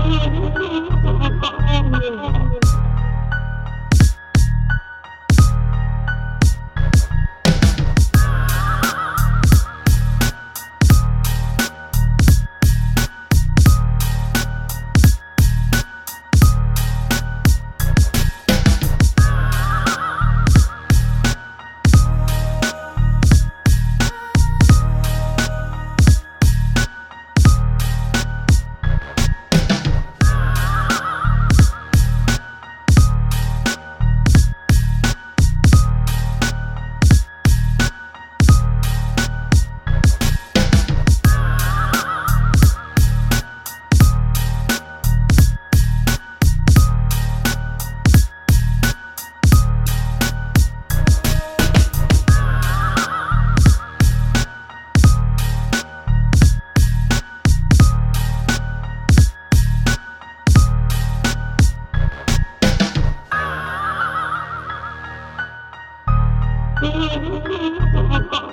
Thank you. Oh, my God.